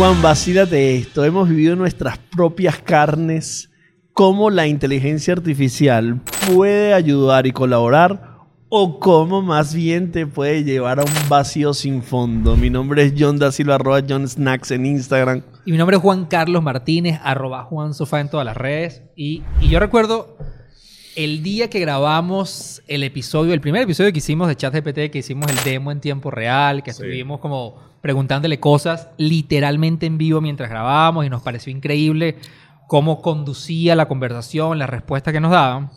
Juan, vacílate esto. Hemos vivido nuestras propias carnes cómo la inteligencia artificial puede ayudar y colaborar o cómo más bien te puede llevar a un vacío sin fondo. Mi nombre es John da Silva, arroba John Snacks en Instagram. Y mi nombre es Juan Carlos Martínez, arroba Juan Sofá en todas las redes. Y, y yo recuerdo el día que grabamos el episodio, el primer episodio que hicimos de ChatGPT, que hicimos el demo en tiempo real, que Sí. estuvimos como preguntándole cosas literalmente en vivo mientras grabábamos y nos pareció increíble cómo conducía la conversación, la respuesta que nos daban.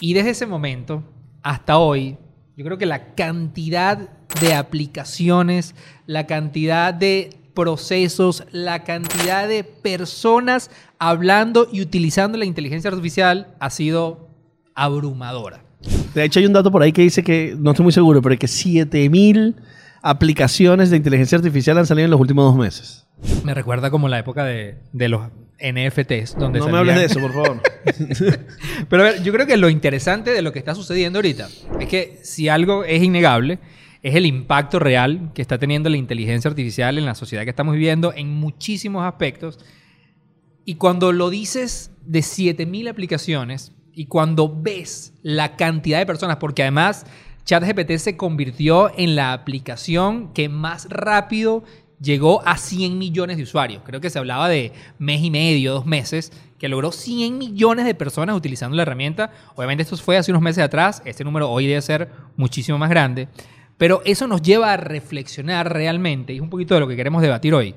Y desde ese momento hasta hoy, yo creo que la cantidad de aplicaciones, la cantidad de procesos, la cantidad de personas hablando y utilizando la inteligencia artificial ha sido abrumadora. De hecho, hay un dato por ahí que dice que, no estoy muy seguro, pero que 7000 aplicaciones de inteligencia artificial han salido en los últimos dos meses. Me recuerda como la época de, de los NFTs, donde No me hables de eso, por favor. Pero a ver, yo creo que lo interesante de lo que está sucediendo ahorita es que si algo es innegable, es el impacto real que está teniendo la inteligencia artificial en la sociedad que estamos viviendo en muchísimos aspectos. Y cuando lo dices de 7000 aplicaciones y cuando ves la cantidad de personas, porque además ChatGPT se convirtió en la aplicación que más rápido llegó a 100 millones de usuarios. Creo que se hablaba de mes y medio, dos meses, que logró 100 millones de personas utilizando la herramienta. Obviamente esto fue hace unos meses atrás, este número hoy debe ser muchísimo más grande, pero eso nos lleva a reflexionar realmente, y es un poquito de lo que queremos debatir hoy,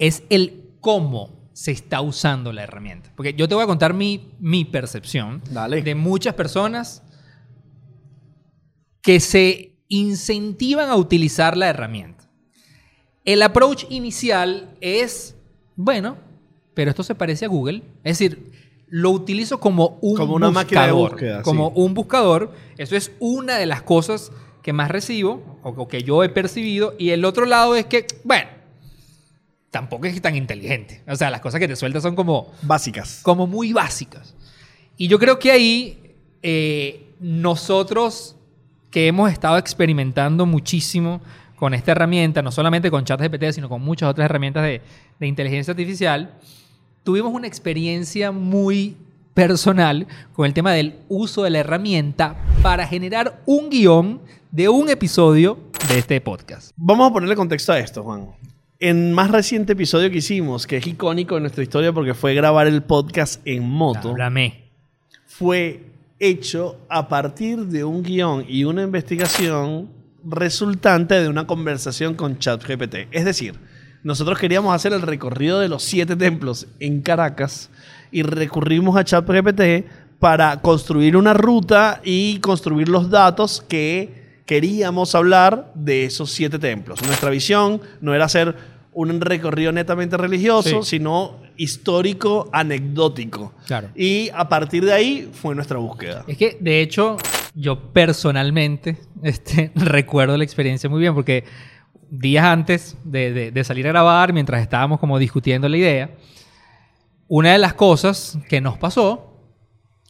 es el cómo se está usando la herramienta. Porque yo te voy a contar mi, mi percepción Dale. de muchas personas que se incentivan a utilizar la herramienta. El approach inicial es, bueno, pero esto se parece a Google. Es decir, lo utilizo como un Como una máquina de buscador, búsqueda, Como sí. un buscador. Eso es una de las cosas que más recibo o o que yo he percibido. Y el otro lado es que, bueno, tampoco es tan inteligente. O sea, las cosas que te sueltas son como Básicas. como muy básicas. Y yo creo que ahí eh, nosotros que hemos estado experimentando muchísimo con esta herramienta, no solamente con ChatGPT, sino con muchas otras herramientas de, de inteligencia artificial, tuvimos una experiencia muy personal con el tema del uso de la herramienta para generar un guion de un episodio de este podcast. Vamos a ponerle contexto a esto, Juan. En más reciente episodio que hicimos, que es icónico en nuestra historia porque fue grabar el podcast en moto, Háblame. fue hecho a partir de un guion y una investigación resultante de una conversación con ChatGPT. Es decir, nosotros queríamos hacer el recorrido de los siete templos en Caracas y recurrimos a ChatGPT para construir una ruta y construir los datos que queríamos hablar de esos siete templos. Nuestra visión no era hacer un recorrido netamente religioso, Sí. sino histórico, anecdótico. Claro. Y a partir de ahí fue nuestra búsqueda. Es que, de hecho, yo personalmente este, recuerdo la experiencia muy bien porque días antes de, de- de salir a grabar, mientras estábamos como discutiendo la idea, una de las cosas que nos pasó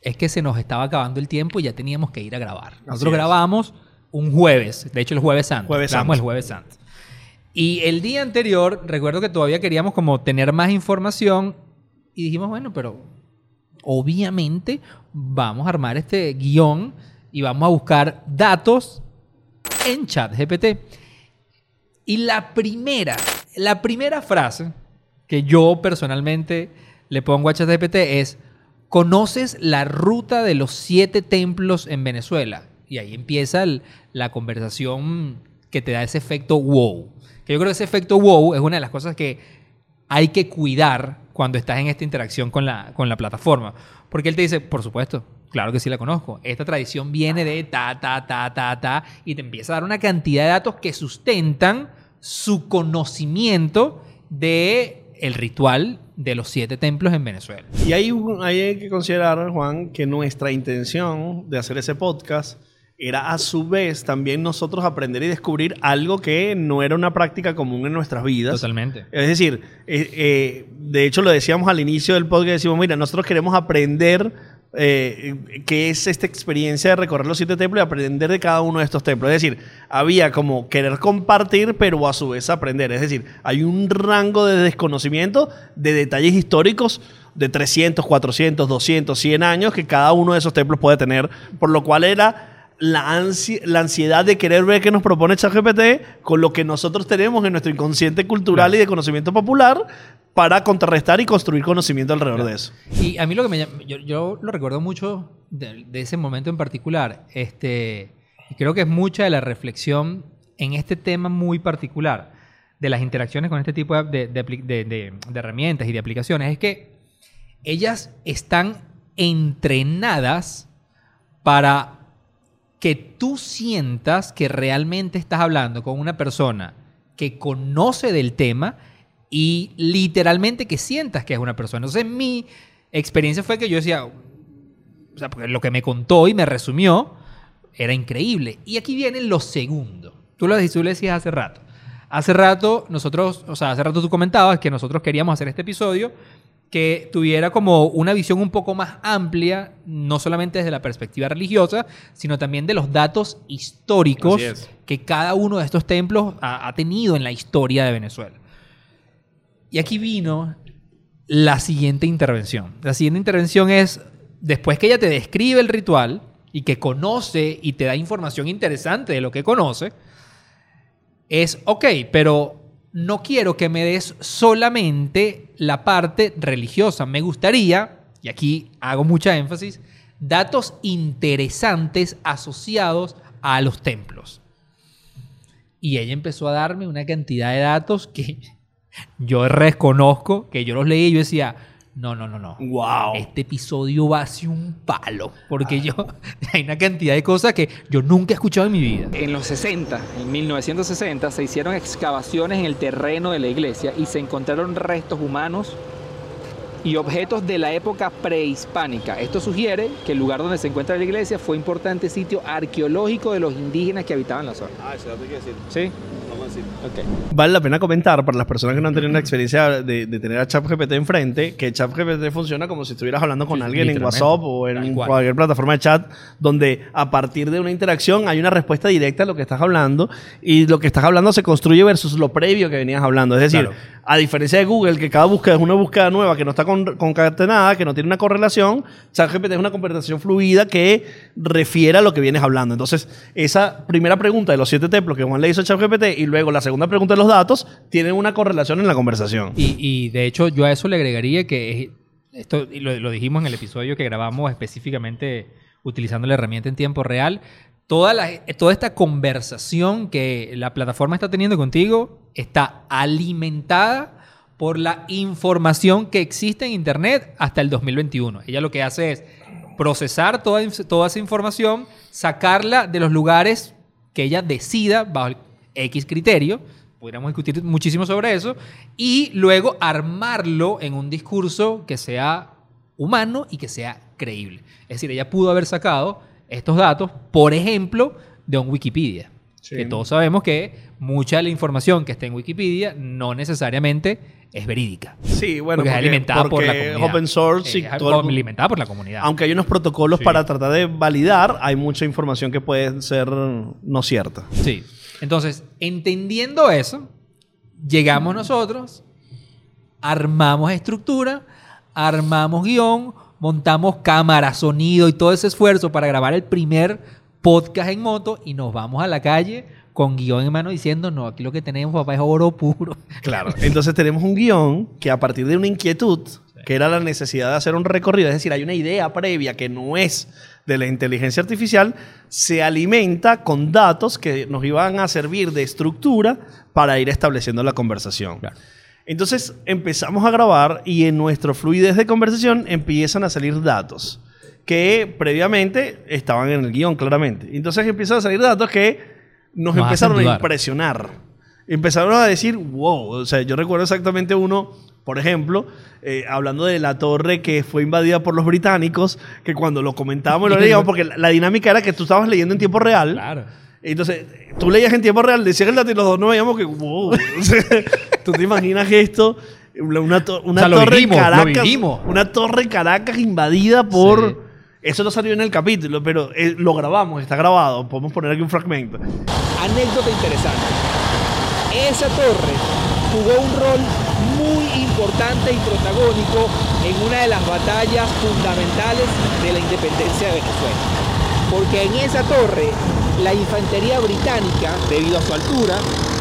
es que se nos estaba acabando el tiempo y ya teníamos que ir a grabar. Nosotros grabamos un jueves, de hecho el jueves santo. Jueves Santo. el jueves santo. Y el día anterior, recuerdo que todavía queríamos como tener más información y dijimos, bueno, pero obviamente vamos a armar este guion y vamos a buscar datos en ChatGPT. Y la primera, la primera frase que yo personalmente le pongo a ChatGPT es, ¿conoces la ruta de los siete templos en Venezuela? Y ahí empieza el- la conversación que te da ese efecto wow. Que yo creo que ese efecto wow es una de las cosas que hay que cuidar cuando estás en esta interacción con la, con la plataforma. Porque él te dice, por supuesto, claro que sí la conozco. Esta tradición viene de ta, ta, ta, ta, ta, y te empieza a dar una cantidad de datos que sustentan su conocimiento de el ritual de los siete templos en Venezuela. Y hay, hay que considerar, Juan, que nuestra intención de hacer ese podcast era a su vez también nosotros aprender y descubrir algo que no era una práctica común en nuestras vidas. Totalmente. Es decir, eh, eh, de hecho lo decíamos al inicio del podcast, decimos, mira, nosotros queremos aprender eh, que es esta experiencia de recorrer los siete templos y aprender de cada uno de estos templos. Es decir, había como querer compartir, pero a su vez aprender. Es decir, hay un rango de desconocimiento de detalles históricos de 300, 400, 200, 100 años que cada uno de esos templos puede tener, por lo cual era la, ansi- la ansiedad de querer ver qué nos propone ChatGPT con lo que nosotros tenemos en nuestro inconsciente cultural y de conocimiento popular para contrarrestar y construir conocimiento alrededor de eso. Y a mí lo que me llama- yo, yo lo recuerdo mucho de, de ese momento en particular. Este, creo que es mucha de la reflexión en este tema muy particular de las interacciones con este tipo de- de- de herramientas y de aplicaciones. Es que ellas están entrenadas para que tú sientas que realmente estás hablando con una persona que conoce del tema y literalmente que sientas que es una persona. Entonces, mi experiencia fue que yo decía, o sea, porque lo que me contó y me resumió era increíble. Y aquí viene lo segundo. Tú lo, tú lo decías hace rato. Hace rato nosotros, o sea, hace rato tú comentabas que nosotros queríamos hacer este episodio que tuviera como una visión un poco más amplia, no solamente desde la perspectiva religiosa, sino también de los datos históricos es. que cada uno de estos templos ha, ha tenido en la historia de Venezuela. Y aquí vino la siguiente intervención. La siguiente intervención es, después que ella te describe el ritual y que conoce y te da información interesante de lo que conoce, es, ok, pero no quiero que me des solamente la parte religiosa. Me gustaría, y aquí hago mucha énfasis, datos interesantes asociados a los templos. Y ella empezó a darme una cantidad de datos que yo reconozco, que yo los leí y yo decía, no, no, no, no. ¡Wow! Este episodio va hacia un palo. Porque yo, hay una cantidad de cosas que yo nunca he escuchado en mi vida. En los 60, en 1960, se hicieron excavaciones en el terreno de la iglesia y se encontraron restos humanos y objetos de la época prehispánica. Esto sugiere que el lugar donde se encuentra la iglesia fue importante sitio arqueológico de los indígenas que habitaban la zona. Ah, eso hay que decir. ¿Sí? Ok. Vale la pena comentar para las personas que no han tenido la experiencia de, de tener a ChatGPT enfrente, que ChatGPT funciona como si estuvieras hablando con Sí, alguien en. WhatsApp o en cualquier plataforma de chat, donde a partir de una interacción hay una respuesta directa a lo que estás hablando y lo que estás hablando se construye versus lo previo que venías hablando. Es decir, Claro. A diferencia de Google, que cada búsqueda es una búsqueda nueva que no está con- concatenada, que no tiene una correlación, ChatGPT es una conversación fluida que refiere a lo que vienes hablando. Entonces, esa primera pregunta de los siete templos que Juan le hizo a ChatGPT y luego la segunda pregunta de los datos tienen una correlación en la conversación. Y, de hecho, yo a eso le agregaría que es- esto lo dijimos en el episodio que grabamos específicamente utilizando la herramienta en tiempo real. Toda, esta conversación que la plataforma está teniendo contigo está alimentada por la información que existe en Internet hasta el 2021. Ella lo que hace es procesar toda, toda esa información, sacarla de los lugares que ella decida bajo X criterio, podríamos discutir muchísimo sobre eso, y luego armarlo en un discurso que sea humano y que sea creíble. Es decir, ella pudo haber sacado estos datos, por ejemplo, de un Wikipedia. Sí. Que todos sabemos que mucha de la información que está en Wikipedia no necesariamente es verídica. Sí, bueno, porque, es alimentada por la comunidad. open source y todo el- alimentada por la comunidad. aunque hay unos protocolos Sí. para tratar de validar, hay mucha información que puede ser no cierta. Sí. Entonces, entendiendo eso, llegamos nosotros, armamos estructura, armamos guion, montamos cámara, sonido y todo ese esfuerzo para grabar el primer podcast en moto y nos vamos a la calle con guion en mano diciendo, no, aquí lo que tenemos, papá, es oro puro. Claro. Entonces tenemos un guion que a partir de una inquietud, que era la necesidad de hacer un recorrido, es decir, hay una idea previa que no es de la inteligencia artificial, se alimenta con datos que nos iban a servir de estructura para ir estableciendo la conversación. Claro. Entonces empezamos a grabar y en nuestro fluidez de conversación empiezan a salir datos que previamente estaban en el guion, claramente. Entonces empiezan a salir datos que nos, Nos empezaron a impresionar. Empezaron a decir, wow, o sea, yo recuerdo exactamente uno, por ejemplo, eh, hablando de la torre que fue invadida por los británicos, que cuando lo comentábamos lo leíamos, porque la, la dinámica era que tú estabas leyendo en tiempo real. Claro. Entonces, tú leías en tiempo real, decías el dato y los dos nos veíamos que, wow. Tú te imaginas esto, una, to- una O sea, lo torre vivimos, en lo Caracas, una torre en Caracas invadida por Sí. Eso no salió en el capítulo, pero eh, lo grabamos, está grabado. Podemos poner aquí un fragmento. Anécdota interesante. Esa torre jugó un rol muy importante y protagónico en una de las batallas fundamentales de la independencia de Venezuela. Porque en esa torre la infantería británica, debido a su altura,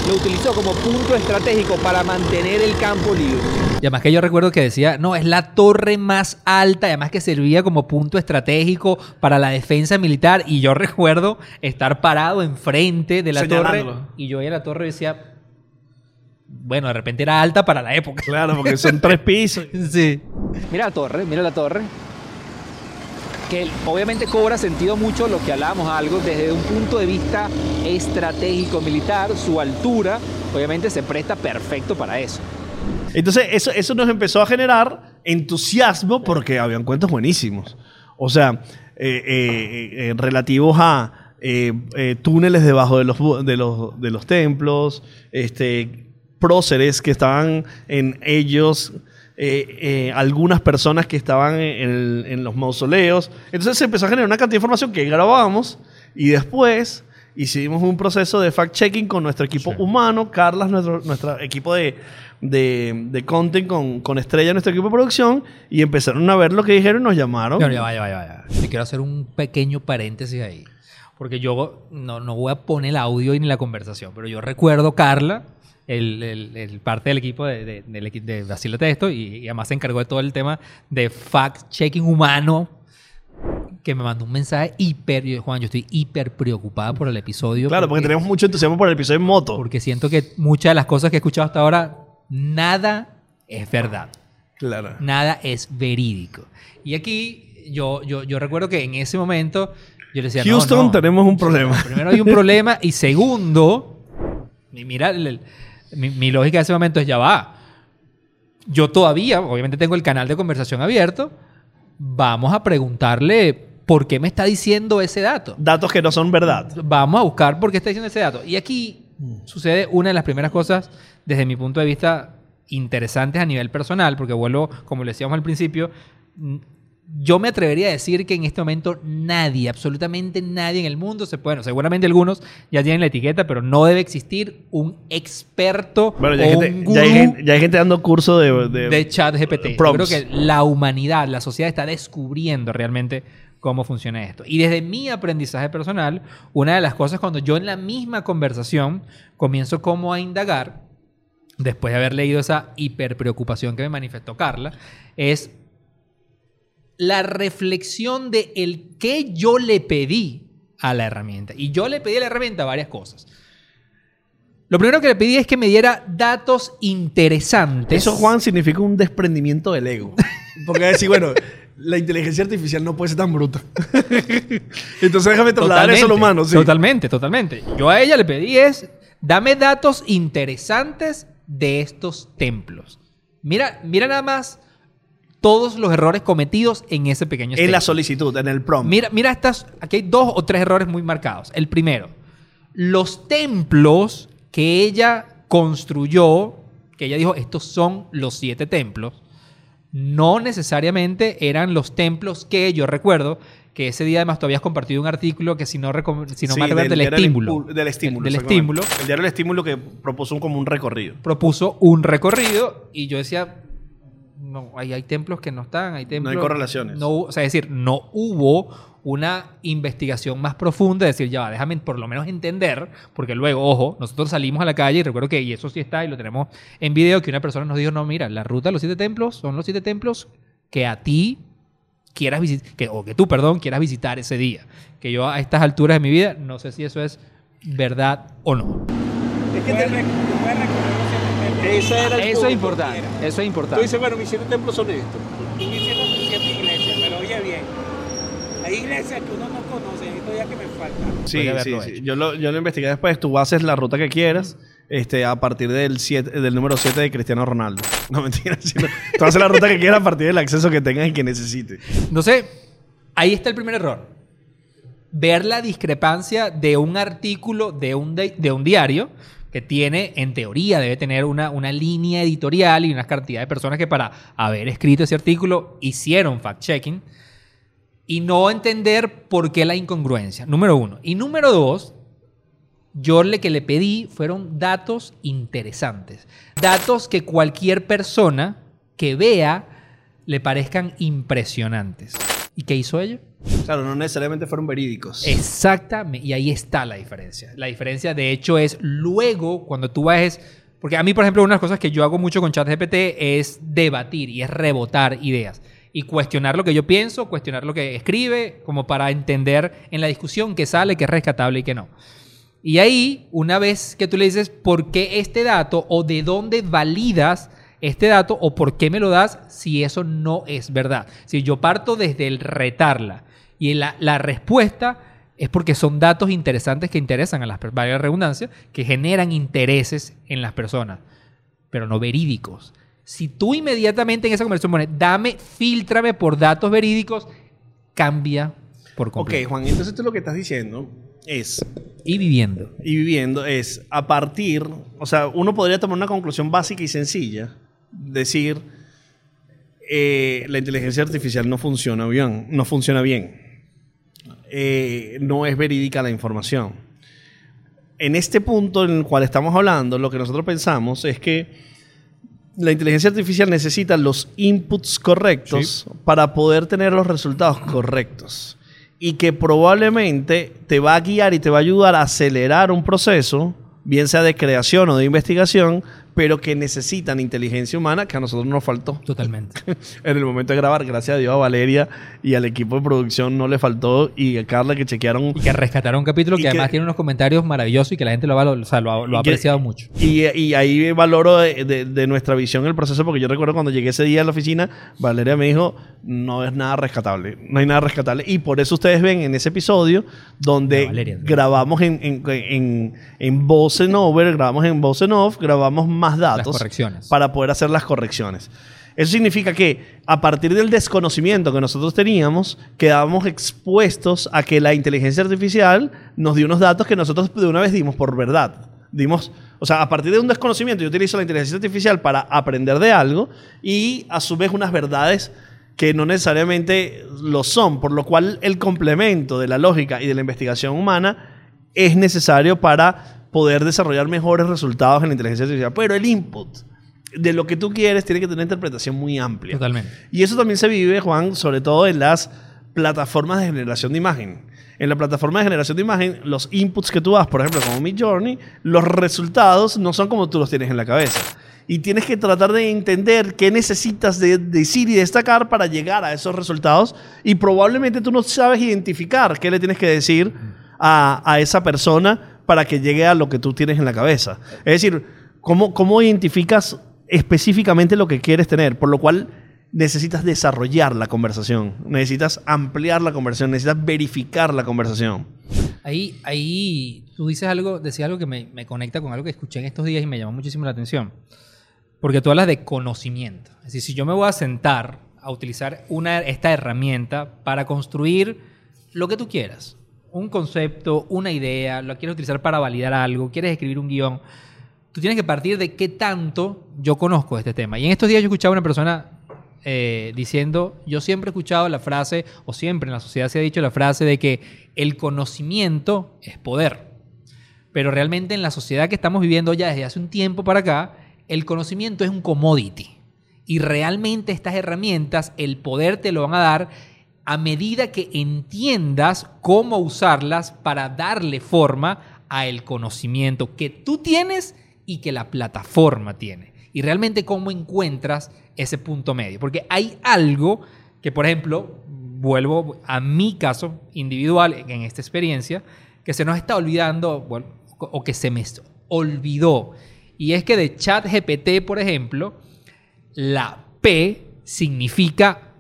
lo utilizó como punto estratégico para mantener el campo libre. Y además que yo recuerdo que decía, no, es la torre más alta, además que servía como punto estratégico para la defensa militar. Y yo recuerdo estar parado enfrente de la torre. Y yo veía la torre y decía, bueno, de repente era alta para la época. Claro, porque son tres pisos. Sí. Mira la torre, mira la torre. Que obviamente cobra sentido mucho lo que hablábamos algo desde un punto de vista estratégico militar, su altura obviamente se presta perfecto para eso. Entonces, eso, eso nos empezó a generar entusiasmo porque habían cuentos buenísimos. O sea, eh, eh, eh, relativos a túneles debajo de los, de los, de los templos, este, próceres que estaban en ellos, eh, eh, algunas personas que estaban en, el- en los mausoleos. Entonces se empezó a generar una cantidad de información que grabábamos y después hicimos un proceso de fact-checking con nuestro equipo Sí. humano, Carlas, nuestro, nuestro equipo de, de, de content con, con Estrella, nuestro equipo de producción, y empezaron a ver lo que dijeron y nos llamaron. Bueno, ya va, ya va, ya va. Yo quiero hacer un pequeño paréntesis ahí. Porque yo no, no voy a poner el audio ni la conversación, pero yo recuerdo Carla, el, el- el parte del equipo de, de, de Brasil de y, y además se encargó de todo el tema de fact-checking humano, que me mandó un mensaje hiper, yo, Juan, yo estoy hiper preocupada por el episodio. Claro, porque tenemos mucho entusiasmo por el episodio en moto. porque siento que muchas de las cosas que he escuchado hasta ahora, nada es verdad. Claro. Nada es verídico. Y aquí yo, yo, yo recuerdo que en ese momento yo le decía, no, Houston, no. tenemos un problema. Primero hay un problema y segundo, mi- mira, el- mi, mi lógica de ese momento es ya va. Yo todavía, obviamente tengo el canal de conversación abierto, vamos a preguntarle por qué me está diciendo ese dato. Datos que no son verdad. Vamos a buscar por qué está diciendo ese dato. Y aquí sucede una de las primeras cosas, desde mi punto de vista, interesantes a nivel personal, porque vuelvo, como le decíamos al principio, mm, yo me atrevería a decir que en este momento nadie, absolutamente nadie en el mundo se puede, bueno, seguramente algunos ya tienen la etiqueta, pero no debe existir un experto Bueno, ya o hay, un gente, gurú ya, hay gente, ya hay gente dando curso de... de- de chat GPT. Yo creo que la humanidad, la sociedad está descubriendo realmente cómo funciona esto. Y desde mi aprendizaje personal, una de las cosas cuando yo en la misma conversación comienzo como a indagar, después de haber leído esa hiperpreocupación que me manifestó Carla, es la reflexión de el qué yo le pedí a la herramienta. Y yo le pedí a la herramienta varias cosas. Lo primero que le pedí es que me diera datos interesantes. Eso, Juan, significa un desprendimiento del ego. Porque decir, bueno, la inteligencia artificial no puede ser tan bruta. Entonces déjame trasladar eso a lo humano. Sí. Totalmente, totalmente. Yo a ella le pedí es, dame datos interesantes de estos templos. Mira, mira nada más todos los errores cometidos en ese pequeño En la statement. solicitud, en el prompt. Mira, mira estas, aquí hay dos o tres errores muy marcados. El primero, los templos que ella construyó, que ella dijo, estos son los siete templos, no necesariamente eran los templos que yo recuerdo que ese día además tú habías compartido un artículo que si no, si no Sí, del, estímulo. Del estímulo. Del estímulo. El diario del estímulo que propuso un, como un recorrido. Propuso un recorrido y yo decía, no, hay, hay templos que no están, hay templos... correlaciones. No, o sea, es decir, no hubo una investigación más profunda, de decir, ya va, déjame por lo menos entender, porque luego, ojo, nosotros salimos a la calle y recuerdo que, y eso sí está, y lo tenemos en video, que una persona nos dijo, no, mira, la ruta de los siete templos son los siete templos que a ti quieras visitar, que, o que tú, perdón, quieras visitar ese día. Que yo a estas alturas de mi vida no sé si eso es verdad o no. Es que te puedes recorrer siete. Ese era el Eso es importante, eso es Tú importante. dices, bueno, mis siete templos son estos. Tú visitas siete iglesias, pero oye bien. Hay iglesias que uno no conoce, hay todavía que me faltan. Sí, sí, sí. hecho. Yo lo, yo lo investigué después. Tú haces la ruta que quieras este, a partir del, siete, del número 7 de Cristiano Ronaldo. No, mentira. sino- tú haces la ruta que quieras a partir del acceso que tengas y que necesites. Entonces, ahí está el primer error. Ver la discrepancia de un artículo de un, di- de un diario que tiene, en teoría, debe tener una, una línea editorial y una cantidad de personas que para haber escrito ese artículo hicieron fact-checking. y no entender por qué la incongruencia. Número uno. Y número dos, yo le que le pedí fueron datos interesantes. Datos que cualquier persona que vea le parezcan impresionantes. ¿Y qué hizo ella? Claro, no necesariamente fueron verídicos. Exactamente. Y ahí está la diferencia. La diferencia, de hecho, es luego cuando tú vas... Porque a mí, por ejemplo, una de las cosas que yo hago mucho con ChatGPT es debatir y es rebotar ideas. Y cuestionar lo que yo pienso, cuestionar lo que escribe, como para entender en la discusión qué sale, qué es rescatable y qué no. Y ahí, una vez que tú le dices por qué este dato o de dónde validas este dato o por qué me lo das si eso no es verdad. Si yo parto desde el retarla y la, la respuesta es porque son datos interesantes que interesan a las personas, la redundancia, que generan intereses en las personas, pero no verídicos. Si tú inmediatamente en esa conversación pones, dame, filtrame por datos verídicos, cambia por completo. Ok, Juan, entonces tú lo que estás diciendo es, Y viviendo. y viviendo, es a partir, o sea, uno podría tomar una conclusión básica y sencilla, decir, eh, la inteligencia artificial no funciona bien, no funciona bien, Eh, no es verídica la información. En este punto en el cual estamos hablando, lo que nosotros pensamos es que la inteligencia artificial necesita los inputs correctos para poder tener los resultados correctos. Y que probablemente te va a guiar y te va a ayudar a acelerar un proceso, bien sea de creación o de investigación, pero que necesitan inteligencia humana que a nosotros nos faltó. Totalmente. En el momento de grabar, gracias a Dios, a Valeria y al equipo de producción no le faltó y a Carla que chequearon Y que rescataron un capítulo que, que- además tiene unos comentarios maravillosos y que la gente lo, ha o sea, lo ha, lo ha Y que- apreciado mucho. Y, y ahí valoro de, de- de nuestra visión el proceso, porque yo recuerdo cuando llegué ese día a la oficina, Valeria me dijo, no es nada rescatable, no hay nada rescatable. Y por eso ustedes ven en ese episodio donde Valeria. grabamos en, en, en, en over, grabamos en voz en off, grabamos más datos para poder hacer las correcciones. Eso significa que a partir del desconocimiento que nosotros teníamos, quedábamos expuestos a que la inteligencia artificial nos dio unos datos que nosotros de una vez dimos por verdad. Dimos, o sea, a partir de un desconocimiento, yo utilizo la inteligencia artificial para aprender de algo y a su vez unas verdades que no necesariamente lo son, por lo cual el complemento de la lógica y de la investigación humana es necesario para poder desarrollar mejores resultados en la inteligencia artificial. Pero el input de lo que tú quieres tiene que tener una interpretación muy amplia. Totalmente. Y eso también se vive, Juan, sobre todo en las plataformas de generación de imagen. En la plataforma de generación de imagen, los inputs que tú das, por ejemplo, como Midjourney, los resultados no son como tú los tienes en la cabeza. Y tienes que tratar de entender qué necesitas de decir y destacar para llegar a esos resultados. Y probablemente tú no sabes identificar qué le tienes que decir a, a esa persona para que llegue a lo que tú tienes en la cabeza. Es decir, ¿cómo, cómo identificas específicamente lo que quieres tener? Por lo cual necesitas desarrollar la conversación, necesitas ampliar la conversación, necesitas verificar la conversación. Ahí, ahí tú dices algo, decías algo que me, me conecta con algo que escuché en estos días y me llamó muchísimo la atención. Porque tú hablas de conocimiento. Es decir, si yo me voy a sentar a utilizar una, esta herramienta para construir lo que tú quieras, un concepto, una idea, lo quieres utilizar para validar algo, quieres escribir un guion, tú tienes que partir de qué tanto yo conozco de este tema. Y en estos días yo escuchaba a una persona eh, diciendo, yo siempre he escuchado la frase, o siempre en la sociedad se ha dicho la frase de que el conocimiento es poder. Pero realmente en la sociedad que estamos viviendo ya desde hace un tiempo para acá, el conocimiento es un commodity. Y realmente estas herramientas, el poder te lo van a dar a medida que entiendas cómo usarlas para darle forma a el conocimiento que tú tienes y que la plataforma tiene. Y realmente cómo encuentras ese punto medio. Porque hay algo que, por ejemplo, vuelvo a mi caso individual en esta experiencia, que se nos está olvidando o que se me olvidó. Y es que de chat GPT, por ejemplo, la P significa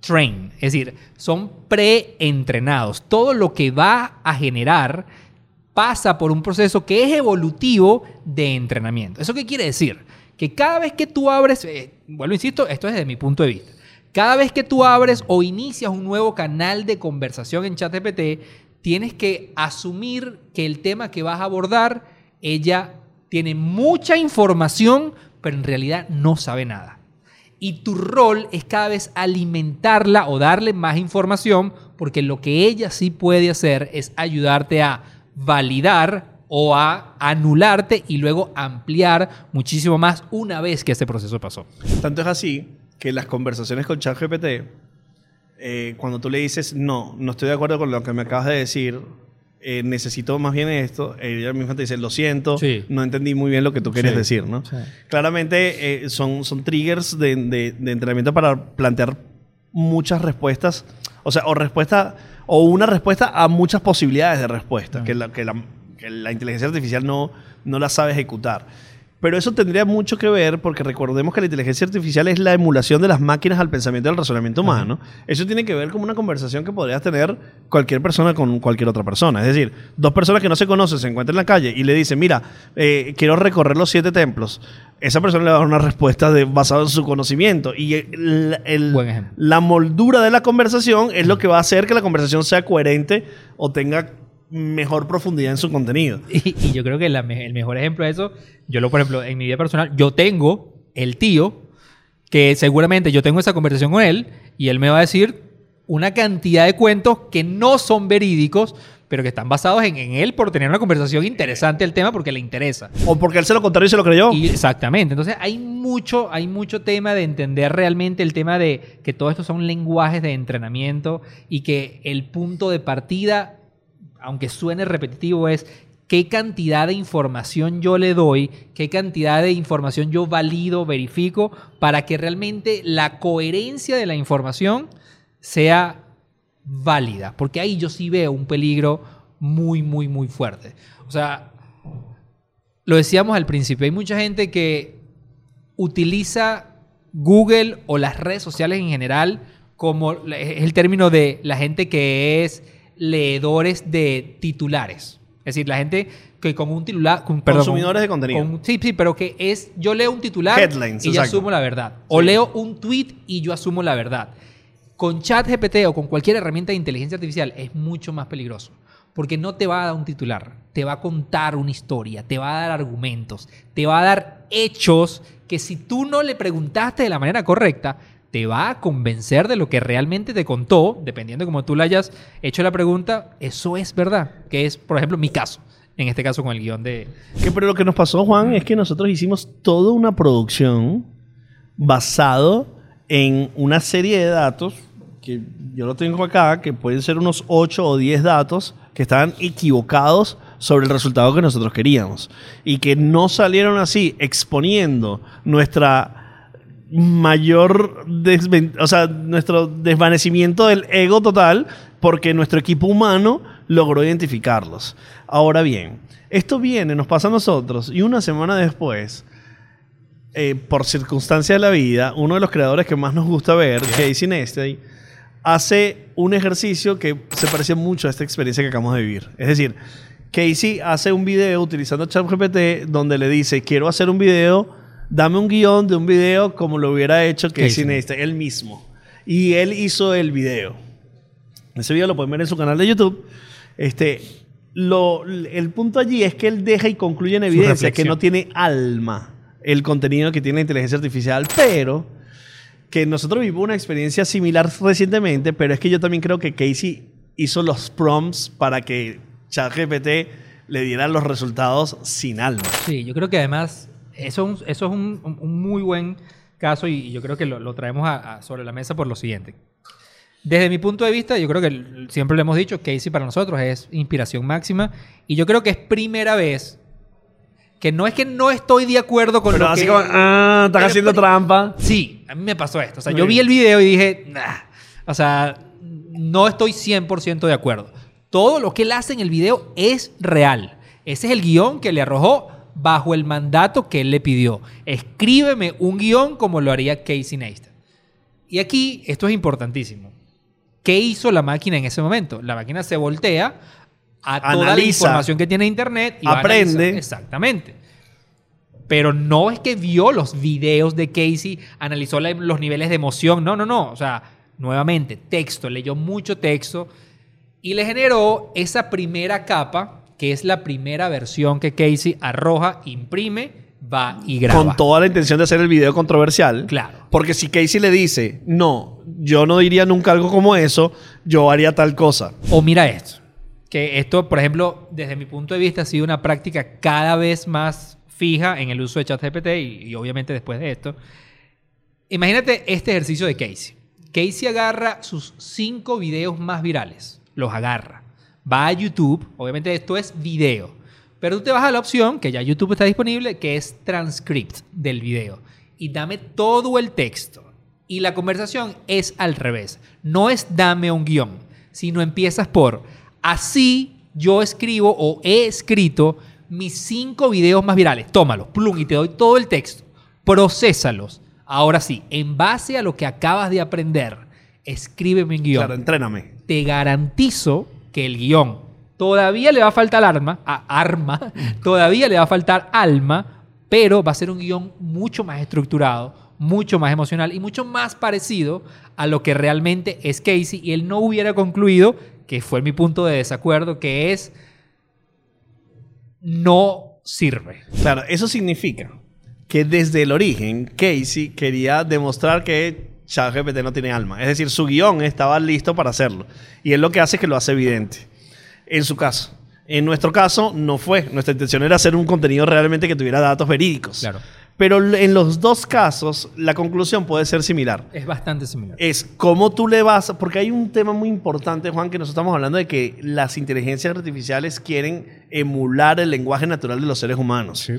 pre-train. Es decir, son pre-entrenados. Todo lo que va a generar pasa por un proceso que es evolutivo de entrenamiento. ¿Eso qué quiere decir? Que cada vez que tú abres, eh, vuelvo, insisto, esto es desde mi punto de vista. Cada vez que tú abres o inicias un nuevo canal de conversación en ChatGPT, tienes que asumir que el tema que vas a abordar, ella tiene mucha información, pero en realidad no sabe nada. Y tu rol es cada vez alimentarla o darle más información, porque lo que ella sí puede hacer es ayudarte a validar o a anularte y luego ampliar muchísimo más una vez que este proceso pasó. Tanto es así que las conversaciones con ChatGPT, eh, cuando tú le dices, no, no estoy de acuerdo con lo que me acabas de decir, eh, necesito más bien esto, ella misma te dice, lo siento, Sí. no entendí muy bien lo que tú querías Sí. decir, ¿no? Sí. Claramente eh, son, son triggers de, de- de entrenamiento para plantear muchas respuestas, o sea, o respuesta, o una respuesta a muchas posibilidades de respuesta, que, la, que, la, que la inteligencia artificial no, no la sabe ejecutar. Pero eso tendría mucho que ver porque recordemos que la inteligencia artificial es la emulación de las máquinas al pensamiento y al razonamiento humano. Eso tiene que ver con una conversación que podrías tener cualquier persona con cualquier otra persona. Es decir, dos personas que no se conocen se encuentran en la calle y le dicen, mira, eh, quiero recorrer los siete templos. Esa persona le va a dar una respuesta de, basada en su conocimiento. Y el- el- la moldura de la conversación es lo que va a hacer que la conversación sea coherente o tenga mejor profundidad en su contenido. Y, y yo creo que la el mejor ejemplo de eso, yo lo, por ejemplo, en mi vida personal, yo tengo el tío que seguramente yo tengo esa conversación con él y él me va a decir una cantidad de cuentos que no son verídicos, pero que están basados en, en él por tener una conversación interesante del tema porque le interesa. O porque él se lo contaron y se lo creyó. Y exactamente. Entonces hay mucho, hay mucho tema de entender realmente el tema de que todo esto son lenguajes de entrenamiento y que el punto de partida, aunque suene repetitivo, es qué cantidad de información yo le doy, qué cantidad de información yo valido, verifico, para que realmente la coherencia de la información sea válida. Porque ahí yo sí veo un peligro muy, muy, muy fuerte. O sea, lo decíamos al principio, hay mucha gente que utiliza Google o las redes sociales en general como es el término de la gente que es leedores de titulares. Es decir, la gente que con un titular... con- perdón, Consumidores con- de contenido. con- sí, sí, pero que es... Yo leo un titular Headlines, y yo asumo la verdad. O Sí. leo un tweet y yo asumo la verdad. Con ChatGPT o con cualquier herramienta de inteligencia artificial es mucho más peligroso. Porque no te va a dar un titular, te va a contar una historia, te va a dar argumentos, te va a dar hechos que si tú no le preguntaste de la manera correcta, te va a convencer de lo que realmente te contó, dependiendo de cómo tú le hayas hecho la pregunta, eso es verdad. Que es, por ejemplo, mi caso. En este caso con el guion de... Que, pero lo que nos pasó, Juan, es que nosotros hicimos toda una producción basado en una serie de datos que yo lo tengo acá, que pueden ser unos 8 o 10 datos que estaban equivocados sobre el resultado que nosotros queríamos y que no salieron así exponiendo nuestra mayor o sea, nuestro desvanecimiento del ego total porque nuestro equipo humano logró identificarlos. Ahora bien, esto viene, nos pasa a nosotros y una semana después, eh, por circunstancia de la vida, uno de los creadores que más nos gusta ver, Casey Neistat, hace un ejercicio que se parece mucho a esta experiencia que acabamos de vivir. Es decir, Casey hace un video utilizando ChatGPT donde le dice, quiero hacer un video, dame un guion de un video como lo hubiera hecho Casey Casey. Neistat, él mismo. Y él hizo el video. Ese video lo pueden ver en su canal de YouTube. Este, lo, el punto allí es que él deja y concluye en evidencia que no tiene alma el contenido que tiene la inteligencia artificial, pero que nosotros vivimos una experiencia similar recientemente, pero es que yo también creo que Casey hizo los prompts para que ChatGPT le diera los resultados sin alma. Sí, yo creo que además eso, es un- eso es un, un- un muy buen caso y yo creo que lo, lo traemos a- a- sobre la mesa por lo siguiente. Desde mi punto de vista, yo creo que siempre lo hemos dicho, Casey para nosotros es inspiración máxima y yo creo que es primera vez que no es que no estoy de acuerdo con Pero lo así que... como, ah, Pero haciendo pri- trampa. Sí, a mí me pasó esto. O sea, Muy yo vi el video y dije, nah. O sea, no estoy 100% de acuerdo. Todo lo que él hace en el video es real. Ese es el guion que le arrojó bajo el mandato que él le pidió. Escríbeme un guion como lo haría Casey Neistat. Y aquí esto es importantísimo. ¿Qué hizo la máquina en ese momento? La máquina se voltea a toda la Analiza. información que tiene internet y Aprende. Exactamente. Pero no es que vio los videos de Casey, analizó la- los niveles de emoción. No, no, no. O sea, nuevamente, texto, leyó mucho texto y le generó esa primera capa, que es la primera versión que Casey arroja, imprime va y graba. Con toda la intención de hacer el video controversial. Claro. Porque si Casey le dice, no, yo no diría nunca algo como eso, yo haría tal cosa. O mira esto. Que esto, por ejemplo, desde mi punto de vista, ha sido una práctica cada vez más fija en el uso de ChatGPT y, y obviamente después de esto. Imagínate este ejercicio de Casey. Casey agarra sus cinco videos más virales. Los agarra. Va a YouTube. Obviamente esto es video. Pero tú te vas a la opción, que ya YouTube está disponible, que es transcript del video. Y dame todo el texto. Y la conversación es al revés. No es dame un guion, sino empiezas por así yo escribo o he escrito mis cinco videos más virales. Tómalos, plum, y te doy todo el texto. Procesalos. Ahora sí, en base a lo que acabas de aprender, escríbeme un guion Claro, entréname. te garantizo que el guion todavía le va a faltar arma, a arma, todavía le va a faltar alma, pero va a ser un guion mucho más estructurado, mucho más emocional y mucho más parecido a lo que realmente es Casey y él no hubiera concluido, que fue mi punto de desacuerdo, que es no sirve. Claro, eso significa que desde el origen Casey quería demostrar que ChatGPT no tiene alma. Es decir, su guion estaba listo para hacerlo. Y él lo que hace es que lo hace evidente. En su caso. En nuestro caso no fue. Nuestra intención era hacer un contenido realmente que tuviera datos verídicos. Claro. Pero en los dos casos la conclusión puede ser similar. Es bastante similar. Es cómo tú le vas, porque hay un tema muy importante, Juan, que nosotros estamos hablando de que las inteligencias artificiales quieren emular el lenguaje natural de los seres humanos.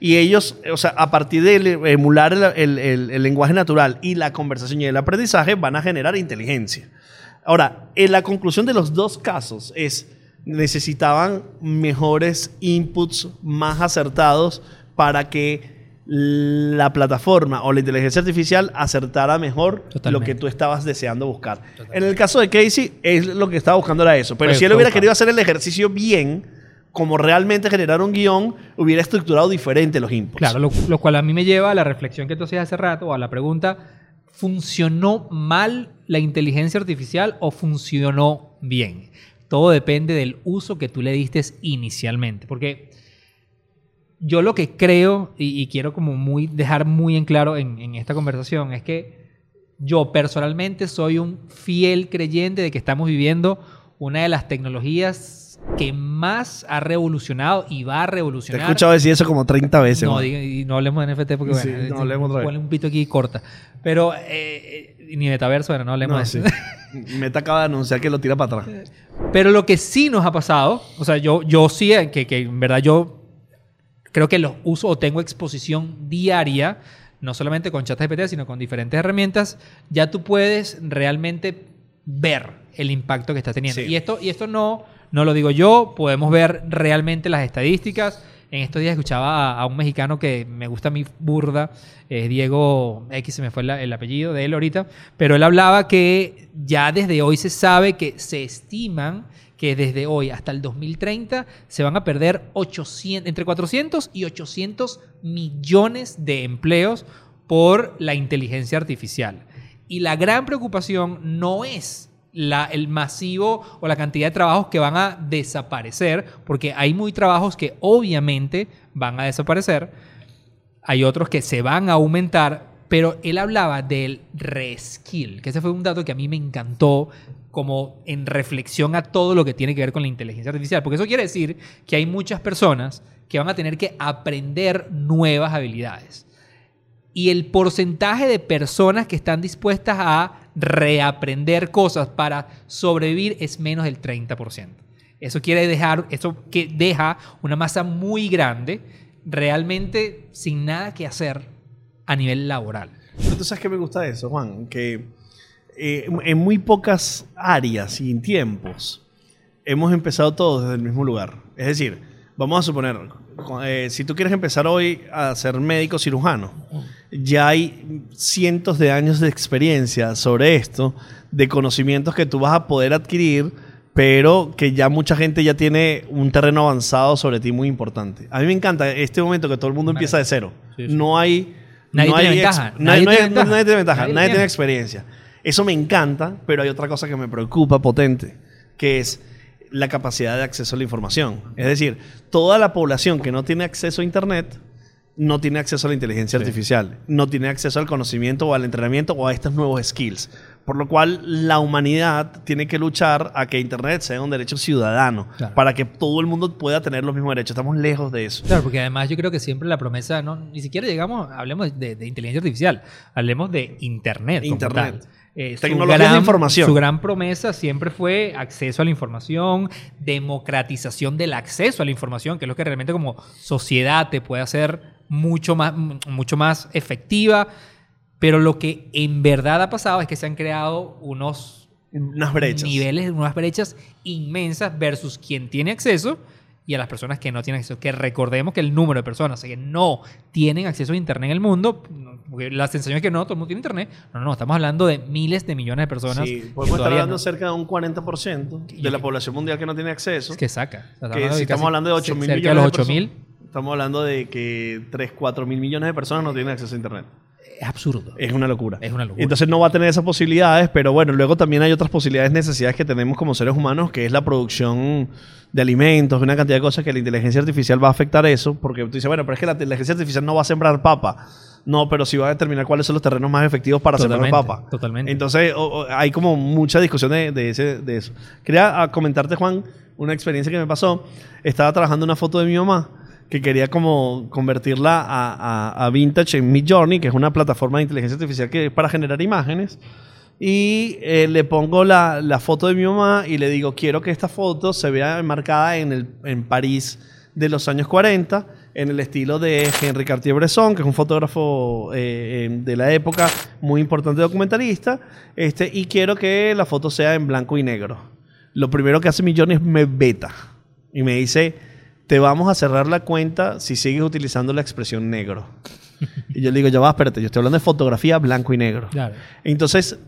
Y ellos, o sea, a partir de emular el, el- el- el lenguaje natural y la conversación y el aprendizaje, van a generar inteligencia. Ahora, en la conclusión de los dos casos es, necesitaban mejores inputs más acertados para que la plataforma o la inteligencia artificial acertara mejor Totalmente. lo que tú estabas deseando buscar. En el caso de Casey, es lo que estaba buscando era eso. Pero Fue- si él hubiera querido hacer el ejercicio bien, como realmente generar un guion, hubiera estructurado diferente los inputs. Claro, lo, lo cual a mí me lleva a la reflexión que tú hacías hace rato, o a la pregunta, ¿funcionó mal la inteligencia artificial o funcionó bien? Todo depende del uso que tú le diste inicialmente. Porque yo lo que creo, y, y quiero como muy, dejar muy en claro en, en esta conversación, es que yo personalmente soy un fiel creyente de que estamos viviendo una de las tecnologías que más ha revolucionado y va a Te he revolucionar. escuchado decir eso como 30 veces. No, diga- y no hablemos de NFT porque Sí, bueno, no hablemos otra vez. ponle un pito aquí y corta. Pero eh, eh, ni metaverso, bueno, no hablemos No, de sí. eso. Meta acaba de anunciar que lo tira para atrás. Pero lo que sí nos ha pasado, o sea, yo, yo sí, eh, que, que en verdad yo creo que los uso o tengo exposición diaria, no solamente con ChatGPT, sino con diferentes herramientas, ya tú puedes realmente ver el impacto que está teniendo. Sí. Y esto, y esto no, no lo digo yo, podemos ver realmente las estadísticas. En estos días escuchaba a, a un mexicano que me gusta mí burda, es Diego X, se me fue la- el apellido de él ahorita, pero él hablaba que ya desde hoy se sabe que se estiman que desde hoy hasta el 2030 se van a perder 800, entre 400 y 800 millones de empleos por la inteligencia artificial. Y la gran preocupación no es el masivo o la cantidad de trabajos que van a desaparecer, porque hay muy trabajos que obviamente van a desaparecer, hay otros que se van a aumentar, pero él hablaba del reskill, que ese fue un dato que a mí me encantó como en reflexión a todo lo que tiene que ver con la inteligencia artificial, porque eso quiere decir que hay muchas personas que van a tener que aprender nuevas habilidades. Y el porcentaje de personas que están dispuestas a reaprender cosas para sobrevivir es menos del 30%. Eso quiere dejar, eso que deja una masa muy grande, realmente sin nada que hacer a nivel laboral. Pero ¿Tú sabes qué me gusta de eso, Juan? Que eh, en muy pocas áreas y en tiempos hemos empezado todos desde el mismo lugar. Es decir, vamos a suponer, eh, si tú quieres empezar hoy a ser médico cirujano, ya hay cientos de años de experiencia sobre esto, de conocimientos que tú vas a poder adquirir, pero que ya mucha gente ya tiene un terreno avanzado sobre ti muy importante. A mí me encanta este momento que todo el mundo empieza de cero. Sí, sí. No hay... Nadie no tiene hay ventaja. ex- Nadie tiene ventaja. nadie tiene ventaja. Nadie Nadie, lo tiene tiene. experiencia. Eso me encanta, pero hay otra cosa que me preocupa potente, que es la capacidad de acceso a la información. Es decir, toda la población que no tiene acceso a Internet no tiene acceso a la inteligencia artificial, no tiene acceso al conocimiento o al entrenamiento o a estos nuevos skills. Por lo cual la humanidad tiene que luchar a que Internet sea un derecho ciudadano, Claro. para que todo el mundo pueda tener los mismos derechos. Estamos lejos de eso. Claro, porque además yo creo que siempre la promesa, no, ni siquiera llegamos, hablemos de, de inteligencia artificial, hablemos de Internet. como Internet. tal. Eh, su Tecnologías de información. Su gran promesa siempre fue acceso a la información, democratización del acceso a la información, que es lo que realmente como sociedad te puede hacer mucho más, mucho más efectiva. Pero lo que en verdad ha pasado es que se han creado unos Unas brechas. niveles, unas brechas inmensas versus quien tiene acceso y a las personas que no tienen acceso. Que recordemos que el número de personas que no tienen acceso a Internet en el mundo, porque la sensación es que no, todo el mundo tiene Internet. No, no, estamos hablando de miles de millones de personas. Sí, podemos estar hablando no- cerca de un 40% de la población mundial que no tiene acceso. Es que saca. O sea, que si casi estamos hablando de 8 mil millones de los de 8 mil. Estamos hablando de que 3, 4 mil millones de personas no tienen acceso a Internet. Es absurdo. Es una locura. Es una locura. Entonces no va a tener esas posibilidades, pero bueno, luego también hay otras posibilidades, necesidades que tenemos como seres humanos, que es la producción de alimentos, una cantidad de cosas que la inteligencia artificial va a afectar eso, porque tú dices, bueno, pero es que la inteligencia artificial no va a sembrar papa. No, pero sí va a determinar cuáles son los terrenos más efectivos para sembrar papa. totalmente. Entonces o- o- hay como mucha discusión de, de ese, de eso. Quería ah, comentarte, Juan, una experiencia que me pasó. Estaba trabajando una foto de mi mamá que quería como convertirla a, a- a Vintage en Midjourney, que es una plataforma de inteligencia artificial que es para generar imágenes. Y eh, le pongo la, la foto de mi mamá y le digo, quiero que esta foto se vea enmarcada en, el, en París de los años 40, en el estilo de Henri Cartier-Bresson, que es un fotógrafo eh, de la época, muy importante documentalista, este, y quiero que la foto sea en blanco y negro. Lo primero que hace Millones es me beta y me dice, te vamos a cerrar la cuenta si sigues utilizando la expresión negro. y yo le digo, ya va, espérate, yo estoy hablando de fotografía blanco y negro. Claro. Entonces,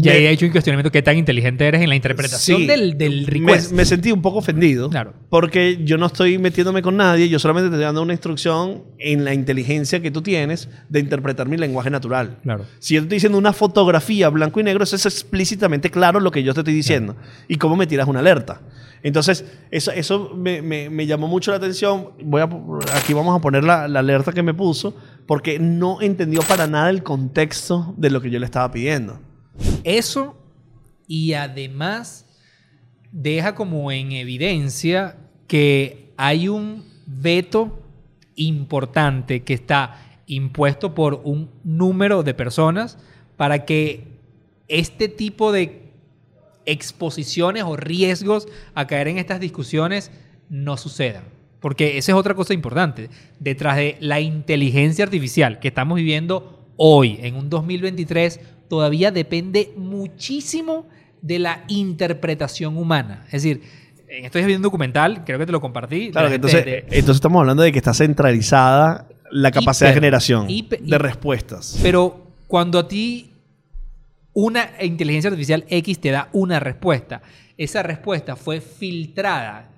Y ahí me- he hecho un cuestionamiento qué tan inteligente eres en la interpretación Sí. del, del me, request. me sentí un poco ofendido. Claro. Porque yo no estoy metiéndome con nadie, yo solamente te estoy dando una instrucción en la inteligencia que tú tienes de interpretar mi lenguaje natural. Claro. Si yo te estoy diciendo una fotografía blanco y negro, eso es explícitamente claro lo que yo te estoy diciendo. Y cómo me tiras una alerta. Entonces, eso, eso me, me- me llamó mucho la atención. Voy a, aquí vamos a poner la, la alerta que me puso, porque no entendió para nada el contexto de lo que yo le estaba pidiendo. Eso y además deja como en evidencia que hay un veto importante que está impuesto por un número de personas para que este tipo de exposiciones o riesgos a caer en estas discusiones no sucedan. Porque esa es otra cosa importante. Detrás de la inteligencia artificial que estamos viviendo hoy, en un 2023, todavía depende muchísimo de la interpretación humana. Es decir, en estoy viendo un documental, creo que te lo compartí. Claro, que entonces, de- entonces estamos hablando de que está centralizada la capacidad de generación hiper- de respuestas. Pero cuando a ti una inteligencia artificial X te da una respuesta, esa respuesta fue filtrada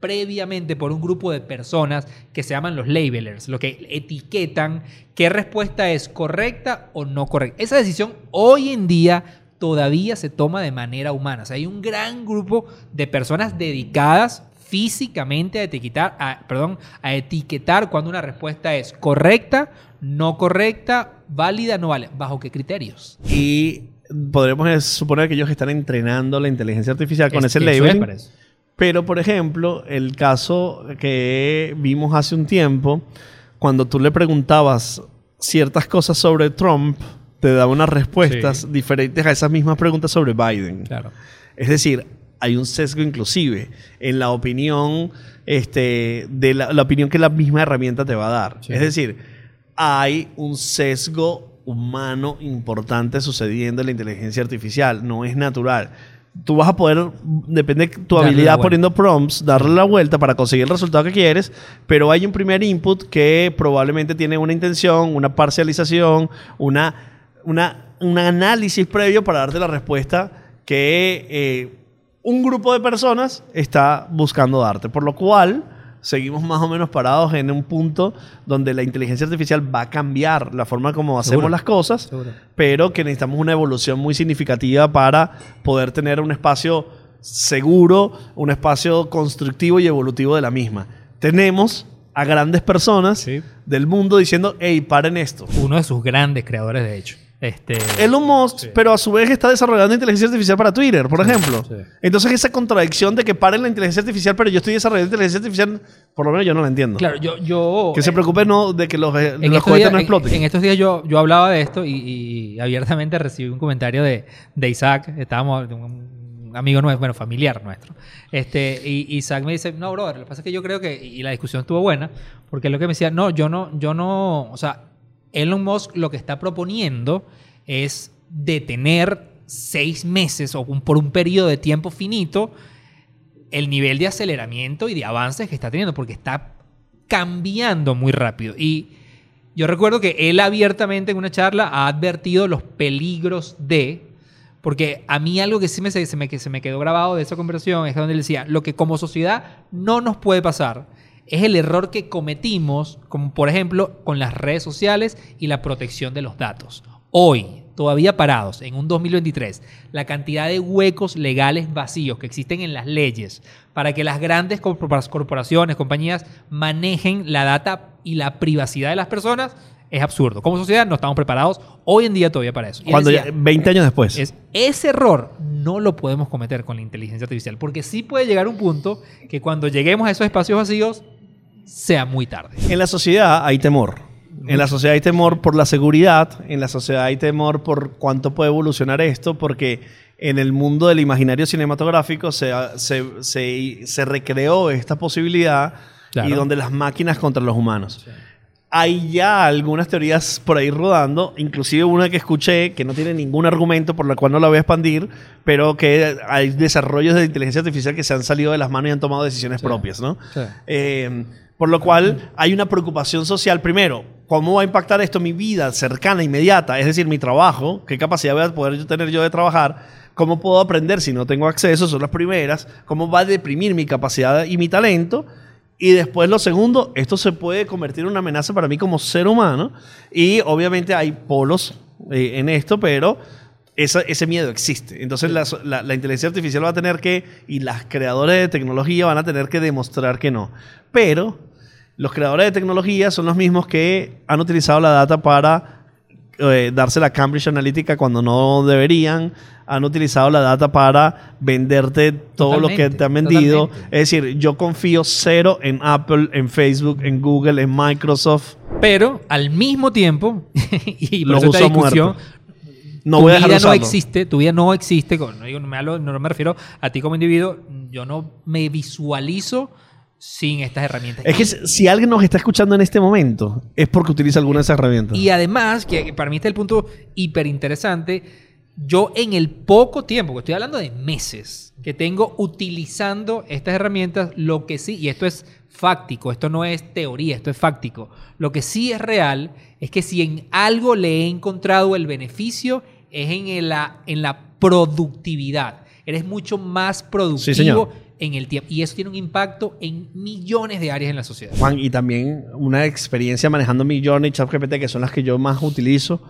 previamente por un grupo de personas que se llaman los labelers, lo que etiquetan qué respuesta es correcta o no correcta. Esa decisión hoy en día todavía se toma de manera humana. O sea, hay un gran grupo de personas dedicadas físicamente a etiquetar, a- perdón, a etiquetar cuando una respuesta es correcta, no correcta, válida, no válida. ¿Bajo qué criterios? Y podremos suponer que ellos están entrenando la inteligencia artificial con Es- ese eso Pero, por ejemplo, el caso que vimos hace un tiempo, cuando tú le preguntabas ciertas cosas sobre Trump, te daba unas respuestas Sí. diferentes a esas mismas preguntas sobre Biden. Claro. Es decir, hay un sesgo inclusive en la opinión, este, de la, la opinión que la misma herramienta te va a dar. Sí. Es decir, hay un sesgo humano importante sucediendo en la inteligencia artificial. No es natural. Tú vas a poder, depende de tu Darle habilidad poniendo prompts, darle la vuelta para conseguir el resultado que quieres, pero hay un primer input que probablemente tiene una intención, una parcialización, una, una, un análisis previo para darte la respuesta que eh, un grupo de personas está buscando darte. Por lo cual, seguimos más o menos parados en un punto donde la inteligencia artificial va a cambiar la forma como hacemos Seguro. las cosas, Seguro. pero que necesitamos una evolución muy significativa para poder tener un espacio seguro, un espacio constructivo y evolutivo de la misma. Tenemos a grandes personas Sí. del mundo diciendo, hey, paren esto. Uno de sus grandes creadores, de hecho. Este, Elon Musk, Sí. pero a su vez está desarrollando inteligencia artificial para Twitter, por ejemplo. sí. Entonces esa contradicción de que paren la inteligencia artificial, pero yo estoy desarrollando inteligencia artificial, por lo menos yo no la entiendo. claro, yo... yo Que se eh, preocupe no de que los, eh, los cohetes días, no en- exploten. En, estos días yo, yo hablaba de esto y, y abiertamente recibí un comentario de, de Isaac. Estábamos, un amigo nuestro, bueno, familiar nuestro. Este, y Isaac me dice, no, brother, lo que pasa es que yo creo que, y la discusión estuvo buena, porque lo que me decía, no, yo no, yo no, o sea, Elon Musk lo que está proponiendo es detener seis meses o por un periodo de tiempo finito el nivel de aceleramiento y de avances que está teniendo, porque está cambiando muy rápido. Y yo recuerdo que él abiertamente en una charla ha advertido los peligros de, porque a mí algo que sí me, se, me, que se me quedó grabado de esa conversación es donde él decía, lo que como sociedad no nos puede pasar es el error que cometimos, como por ejemplo con las redes sociales y la protección de los datos. Hoy, todavía parados, en un 2023, la cantidad de huecos legales vacíos que existen en las leyes para que las grandes corpora- corporaciones, compañías manejen la data y la privacidad de las personas es absurdo. Como sociedad no estamos preparados hoy en día todavía para eso. Y él Cuando decía, ya- 20 años después. es, ese error no lo podemos cometer con la inteligencia artificial, porque sí puede llegar un punto que cuando lleguemos a esos espacios vacíos sea muy tarde. En la sociedad hay temor. En la sociedad hay temor por la seguridad, en la sociedad hay temor por cuánto puede evolucionar esto, porque en el mundo del imaginario cinematográfico se, se, se- se recreó esta posibilidad Claro. y donde las máquinas contra los humanos. Hay ya algunas teorías por ahí rodando, inclusive una que escuché que no tiene ningún argumento por la cual no la voy a expandir, pero que hay desarrollos de inteligencia artificial que se han salido de las manos y han tomado decisiones Sí. propias, ¿no? Sí. Eh, por lo cual hay una preocupación social. Primero, ¿cómo va a impactar esto mi vida cercana, inmediata? Es decir, mi trabajo, qué capacidad voy a poder yo tener yo de trabajar, cómo puedo aprender si no tengo acceso, son las primeras, cómo va a deprimir mi capacidad y mi talento. Y después lo segundo, esto se puede convertir en una amenaza para mí como ser humano. Y obviamente hay polos eh, en esto, pero esa- ese miedo existe. Entonces la, la- la inteligencia artificial va a tener que, y las creadores de tecnología van a tener que demostrar que no. Pero los creadores de tecnología son los mismos que han utilizado la data para eh, dársela a Cambridge Analytica cuando no deberían. Han utilizado la data para venderte todo lo que te han vendido. totalmente. Es decir, yo confío cero en Apple, en Facebook, en Google, en Microsoft. Pero al mismo tiempo, y por esta uso muerto. No tu voy a dejar de vida no existe, tu vida no existe, no, digo, no me hablo- no me refiero a ti como individuo, yo no me visualizo sin estas herramientas. Es que si alguien nos está escuchando en este momento, es porque utiliza alguna de esas herramientas. Y además, que para mí está el punto hiper interesante, yo en el poco tiempo, que estoy hablando de meses, que tengo utilizando estas herramientas, lo que sí, y esto es fáctico, esto no es teoría, esto es fáctico, lo que sí es real es que si en algo le he encontrado el beneficio, es en la, en la productividad. Eres mucho más productivo señor. En el tiempo. Y eso tiene un impacto en millones de áreas en la sociedad. Juan, y también una experiencia manejando mi Journey, ChatGPT, que son las que yo más utilizo,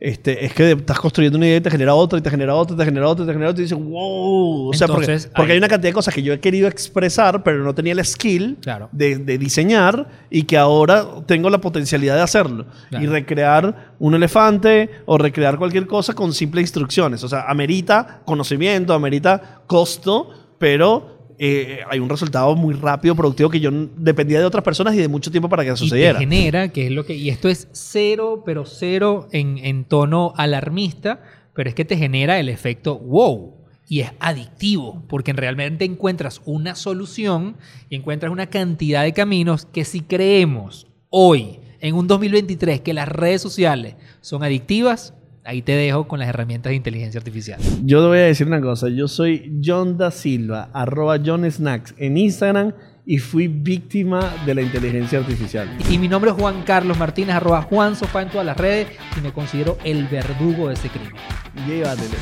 este, es que estás construyendo una idea y te genera otra, y te genera otra, y te genera otra, y te genera otra, y dices, wow. O sea, porque, Entonces, porque ahí- hay una cantidad de cosas que yo he querido expresar, pero no tenía el skill Claro. de, de diseñar, y que ahora tengo la potencialidad de hacerlo. Claro. Y recrear un elefante o recrear cualquier cosa con simples instrucciones. O sea, amerita conocimiento, amerita costo, pero eh, hay un resultado muy rápido, productivo, que yo dependía de otras personas y de mucho tiempo para que y te sucediera. genera, que es lo que, y esto es cero, pero cero en, en tono alarmista, pero es que te genera el efecto wow. Y es adictivo, porque realmente encuentras una solución y encuentras una cantidad de caminos que si creemos hoy, en un 2023, que las redes sociales son adictivas, ahí te dejo con las herramientas de inteligencia artificial. Yo te voy a decir una cosa. Yo soy John da Silva, arroba John Snacks en Instagram y fui víctima de la inteligencia artificial. Y mi nombre es Juan Carlos Martínez, arroba Juan Sofá en todas las redes, y me considero el verdugo de ese crimen. Llévatelo.